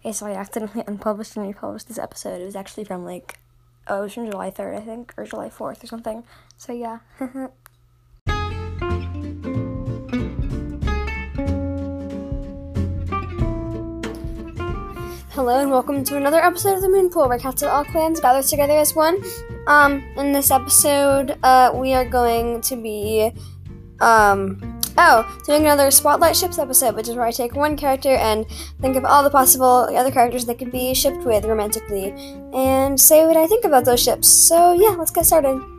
Okay, so I accidentally unpublished and republished this episode. It was actually from like, oh, it was from July 3rd, I think, or July 4th or something. So yeah. Hello and welcome to another episode of the Moon Pool, where cats of all clans gather together as one. Um, in this episode, uh, we are going to be, um, oh, doing another Spotlight Ships episode, which is where I take one character and think of all the possible other characters they could be shipped with romantically, and say what I think about those ships. So yeah, let's get started.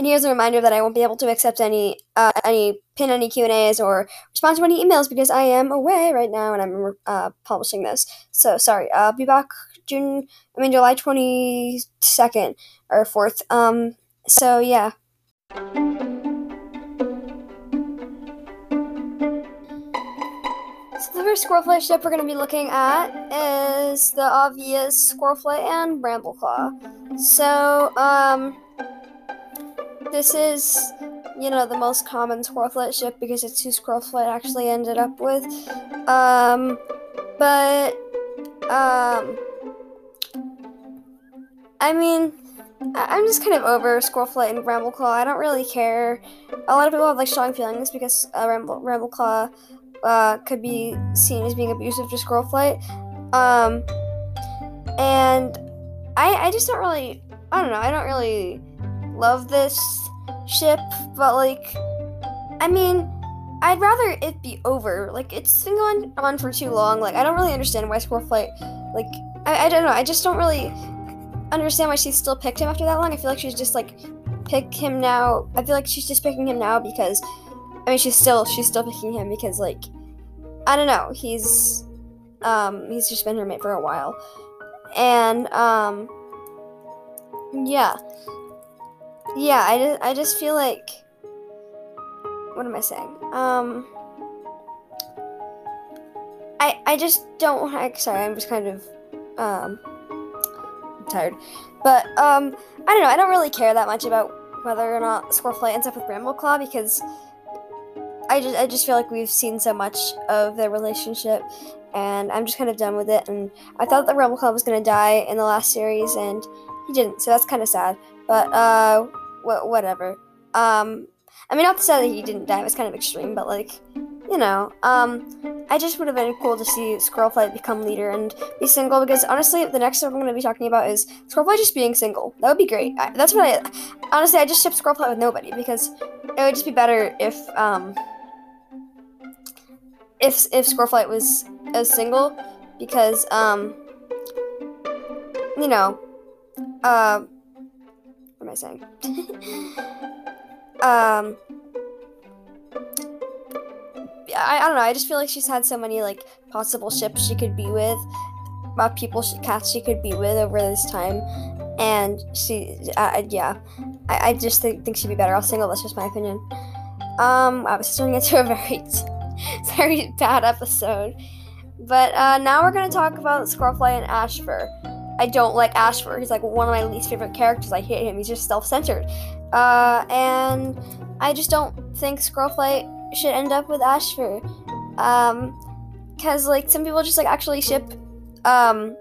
And here's a reminder that I won't be able to accept any uh, any pin any Q and A's or respond to any emails because I am away right now and I'm uh, publishing this. So sorry. I'll be back June. I mean July twenty second or fourth. Um. So yeah. So the first Squirrelflight ship we're going to be looking at is the obvious Squirrelflight and Brambleclaw. So um this is, you know, the most common Squirrelflight ship because it's who Squirrelflight actually ended up with. Um, but, um, I mean, I- am just kind of over Squirrelflight and Brambleclaw. I don't really care. A lot of people have like strong feelings because uh, Ramble- Brambleclaw uh, could be seen as being abusive to Squirrelflight. Um, and I, I just don't really, I don't know, I don't really love this ship, but like, I mean, I'd rather it be over. Like, it's been going on for too long. Like, I don't really understand why Squirrelflight, like, I, I don't know. I just don't really understand why she still picked him after that long. I feel like she's just like pick him now. I feel like she's just picking him now because, I mean, she's still she's still picking him because like, I don't know. He's um he's just been her mate for a while, and um yeah yeah, I just, I just feel like. What am I saying? Um. I, I just don't. like. sorry, I'm just kind of um, tired. But um, I don't know. I don't really care that much about whether or not Squirrelflight ends up with Brambleclaw because I just I just feel like we've seen so much of their relationship, and I'm just kind of done with it. And I thought that Brambleclaw was gonna die in the last series, and he didn't. So that's kind of sad. But uh, wh- whatever. Um, I mean, not to say that he didn't die, it was kind of extreme, but like, you know, um, I just would have been cool to see Squirrelflight become leader and be single because honestly, the next stuff I'm going to be talking about is Squirrelflight just being single. That would be great. I, that's what I, honestly, I just ship Squirrelflight with nobody because it would just be better if, um, if, if Squirrelflight was a single because, um, you know, uh, what am I saying? um, I, I don't know. I just feel like she's had so many like possible ships she could be with, about people, she, cats she could be with over this time, and she, uh, yeah, I, I just think, think she'd be better off single. That's just my opinion. Um, I was turning into a very, very bad episode, but uh, now we're gonna talk about Squirrelflight and Ashfur. I don't like Ashfur. He's like one of my least favorite characters. I hate him. He's just self-centered. Uh, and I just don't think Squirrelflight should end up with Ashfur. Um, cause like some people just like actually ship um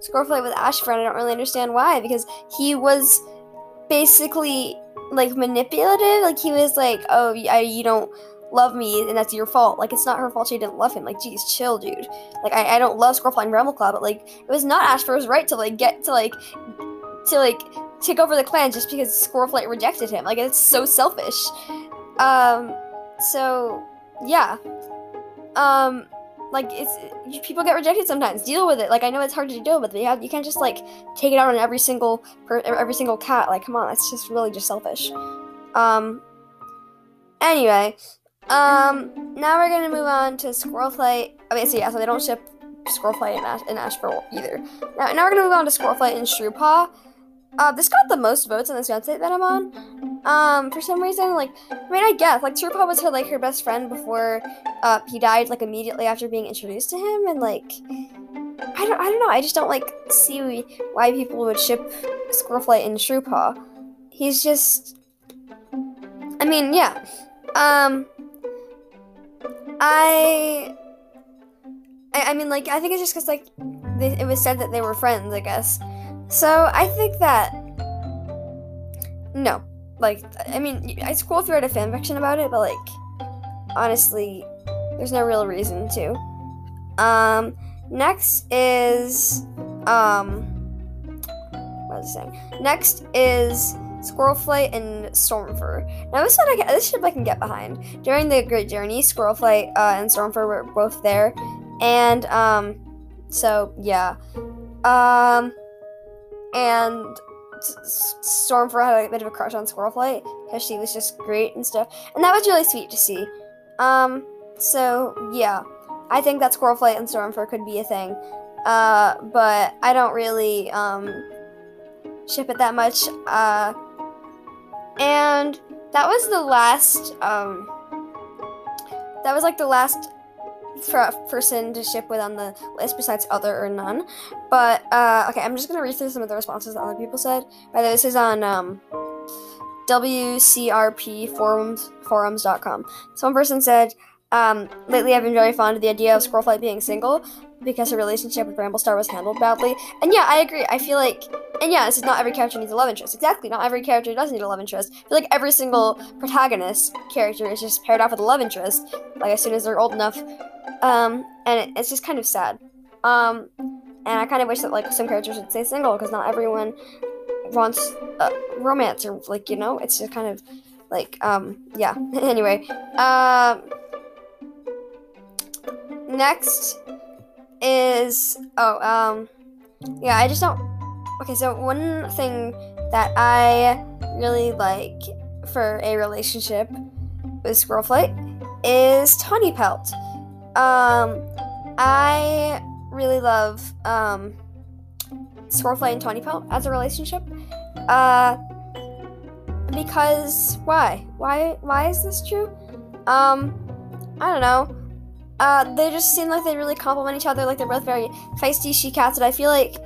Squirrelflight with Ashfur. and I don't really understand why. Because he was basically like manipulative. Like he was like, oh, I, you don't love me and that's your fault. Like, it's not her fault she didn't love him. Like, geez, chill, dude. Like, I, I don't love Squirrelflight and Brambleclaw, but, like, it was not Ashfur's right to, like, get to, like, to, like, take over the clan just because Squirrelflight rejected him. Like, it's so selfish. Um, so, yeah. Um, like, it's, people get rejected sometimes. Deal with it. Like, I know it's hard to deal with, but you, have, you can't just, like, take it out on every single, per, every single cat. Like, come on, that's just really just selfish. Um, anyway, um, now we're gonna move on to Squirrelflight. Okay, so yeah, so they don't ship Squirrelflight and, Ash- and Ashfur either. Now, now we're gonna move on to Squirrelflight and Shrewpaw. Uh, this got the most votes on this website that I'm on. Um, for some reason, like, I mean, I guess, like, Shrewpaw was her, like, her best friend before, uh, he died, like, immediately after being introduced to him, and, like, I don't, I don't know, I just don't, like, see why people would ship Squirrelflight and Shrewpaw. He's just, I mean, yeah, um, I, I, I mean, like, I think it's just because like they, it was said that they were friends, I guess. So I think that no, like, I mean, I scrolled through a fanfiction about it, but like, honestly, there's no real reason to. Um, next is um, what was I saying? Next is Squirrelflight and Stormfur. Now this one, I can, this ship I can get behind. During the Great Journey, Squirrelflight uh, and Stormfur were both there, and um, so yeah, um, and Stormfur had a bit of a crush on Squirrelflight because she was just great and stuff, and that was really sweet to see. Um, so yeah, I think that Squirrelflight and Stormfur could be a thing, uh, but I don't really um ship it that much. Uh, and that was the last um, that was like the last person to ship with on the list besides other or none. But uh, okay, I'm just gonna read through some of the responses that other people said. By the way, this is on um, WCRP forums, forums.com. Some person said, um, lately I've been very fond of the idea of Squirrelflight being single because her relationship with Bramblestar was handled badly. And yeah, I agree. I feel like, and yeah, this is not every character needs a love interest. Exactly, not every character does need a love interest. I feel like every single protagonist character is just paired off with a love interest, like as soon as they're old enough um, and it, it's just kind of sad. Um, and I kind of wish that like some characters would stay single because not everyone wants uh, romance or like you know it's just kind of like um yeah anyway um next is oh um yeah i just don't okay so one thing that i really like for a relationship with squirrelflight is tawny pelt um, I really love um, Squirrelflight and Tawny Pelt as a relationship. Uh, because why? Why? Why is this true? Um, I don't know. Uh, they just seem like they really complement each other. Like they're both very feisty she cats, and I feel like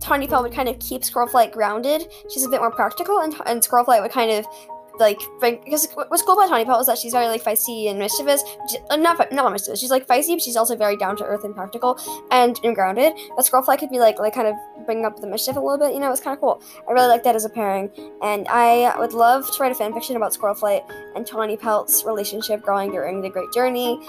Tawny Pelt would kind of keep Squirrelflight grounded. She's a bit more practical, and, and would kind of like because what's cool about Tawny Pelt is that she's very like feisty and mischievous. She, uh, not not mischievous. She's like feisty, but she's also very down to earth and practical and, and grounded. But Squirrelflight could be like like kind of bring up the mischief a little bit. You know, it's kind of cool. I really like that as a pairing, and I would love to write a fan fiction about Squirrelflight and Tawny Pelt's relationship growing during the Great Journey.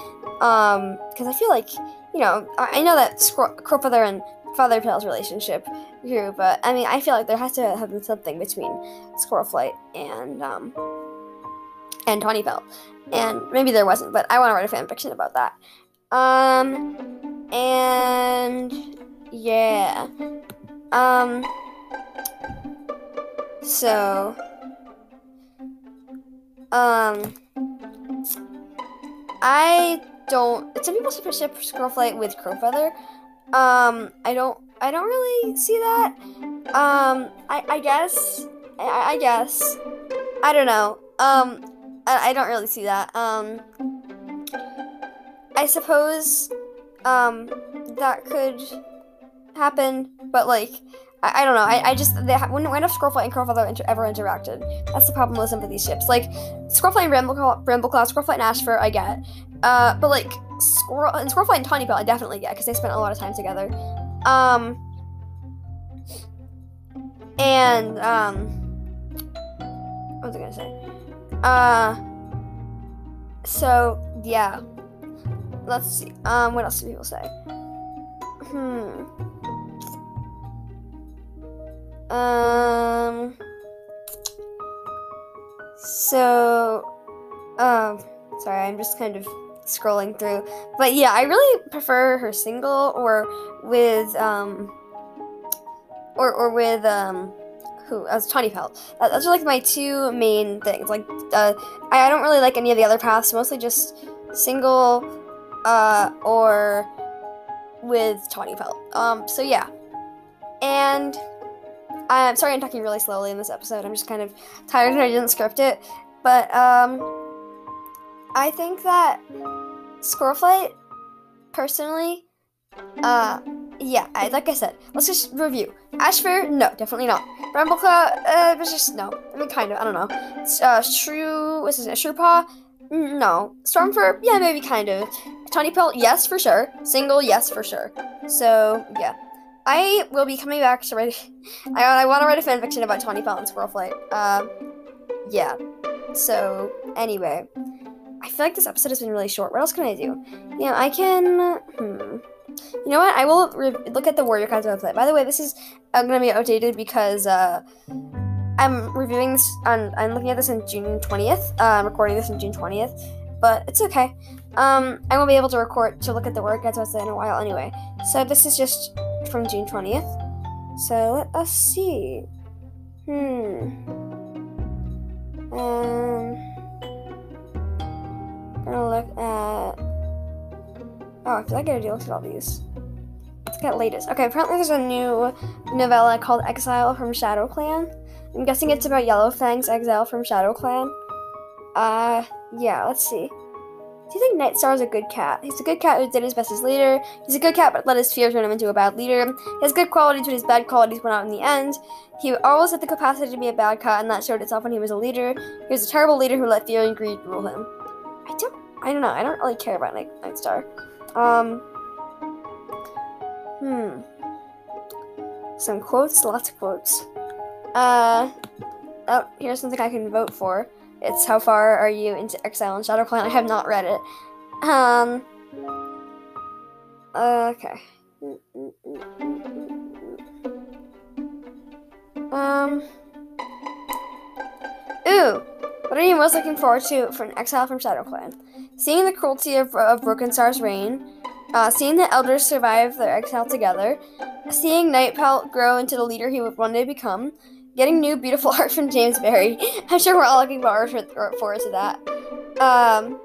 Um, because I feel like you know I, I know that Squirrel, Crowfeather and Feathertail's relationship grew, but I mean, I feel like there has to have been something between Squirrelflight and um and Tawny Pelt, and maybe there wasn't, but I want to write a fan fiction about that. Um, and yeah, um, so um, I don't. Some people ship Squirrelflight with Crowfeather. Um, I don't, I don't really see that. Um, I, I guess, I, I guess, I don't know. Um, I, I don't really see that. Um, I suppose, um, that could happen, but like, I, I don't know. I, I just they ha- when when have Squirrelflight and Crowfeather inter- ever interacted? That's the problem with some of these ships. Like Squirrelflight and Brambleclaw, Brambleclaw Squirrelflight and Ashfur, I get. Uh, but like Squirrel and Squirrelflight and Tawny Pelt, I definitely get because they spent a lot of time together. Um, and um, what was I gonna say? Uh, so yeah. Let's see. Um, what else do people say? Hmm. Um. So, um, sorry, I'm just kind of scrolling through. But yeah, I really prefer her single or with um or or with um who as Tawny Pelt. That, those are like my two main things. Like uh, I, I don't really like any of the other paths. Mostly just single uh or with Tawny Pelt. Um so yeah. And I'm sorry I'm talking really slowly in this episode. I'm just kind of tired and I didn't script it. But um I think that Squirrelflight, personally, uh, yeah, I, like I said, let's just review. Ashfur, no, definitely not. Brambleclaw, uh, it's just no. I mean, kind of, I don't know. Uh, Shrew, what's his name? Shrewpaw, No. Stormfur, yeah, maybe kind of. Tawny Pelt, yes, for sure. Single, yes, for sure. So, yeah. I will be coming back to write. I, I want to write a fanfiction about Tawny Pelt and Squirrelflight. Um, yeah. So, anyway. I feel like this episode has been really short. What else can I do? Yeah, I can. Hmm. You know what? I will re- look at the Warrior Cats website. By the way, this is uh, going to be outdated because uh, I'm reviewing this on. I'm looking at this on June 20th. Uh, I'm recording this on June 20th, but it's okay. Um, I won't be able to record to look at the Warrior Cats website in a while anyway. So this is just from June 20th. So let us see. Hmm. Um. Gonna look at. Oh, I feel like I gotta look at all these. Let's get latest. Okay, apparently there's a new novella called Exile from Shadow Clan. I'm guessing it's about Yellowfang's exile from Shadow Clan. Uh, yeah, let's see. Do you think Nightstar is a good cat? He's a good cat who did his best as leader. He's a good cat, but let his fear turn him into a bad leader. He has good qualities, but his bad qualities went out in the end. He always had the capacity to be a bad cat, and that showed itself when he was a leader. He was a terrible leader who let fear and greed rule him. I don't, I don't know. I don't really care about Night, Nightstar. Um, hmm. Some quotes, lots of quotes. Uh, oh, here's something I can vote for. It's how far are you into Exile and Shadow Clan? I have not read it. Um. Okay. Um. Ooh. What are you most looking forward to for an Exile from Shadow Clan? Seeing the cruelty of, of Brokenstar's reign, uh, seeing the elders survive their exile together, seeing Nightpelt grow into the leader he would one day become, getting new beautiful art from James Barry. I'm sure we're all looking forward, for, forward to that. Um,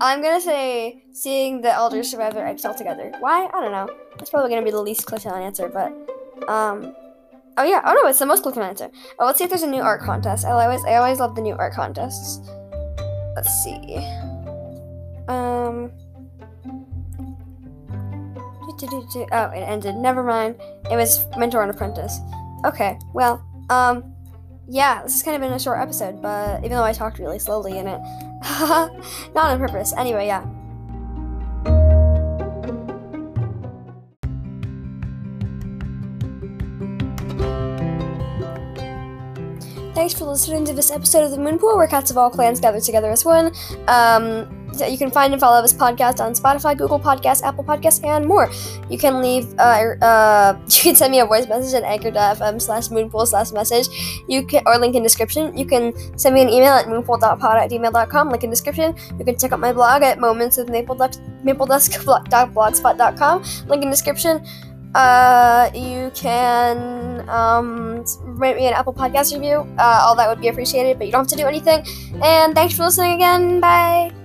I'm gonna say seeing the elders survive their exile together. Why? I don't know. That's probably gonna be the least clicked on answer, but um, oh yeah. Oh no, it's the most clicked on answer. Oh, let's see if there's a new art contest. I always, I always love the new art contests. Let's see. Um. Oh, it ended. Never mind. It was Mentor and Apprentice. Okay, well, um, yeah, this has kind of been a short episode, but even though I talked really slowly in it, not on purpose. Anyway, yeah. Thanks for listening to this episode of the Moonpool, where cats of all clans gather together as one. Um, you can find and follow this podcast on Spotify, Google Podcasts, Apple Podcasts, and more. You can leave, uh, uh, you can send me a voice message at anchor.fm slash moonpool slash message, you can, or link in description. You can send me an email at moonpool.pod at gmail.com, link in description. You can check out my blog at moments of mapledusk.blogspot.com, link in description. Uh, you can um, write me an Apple Podcast review. Uh, all that would be appreciated, but you don't have to do anything. And thanks for listening again. Bye.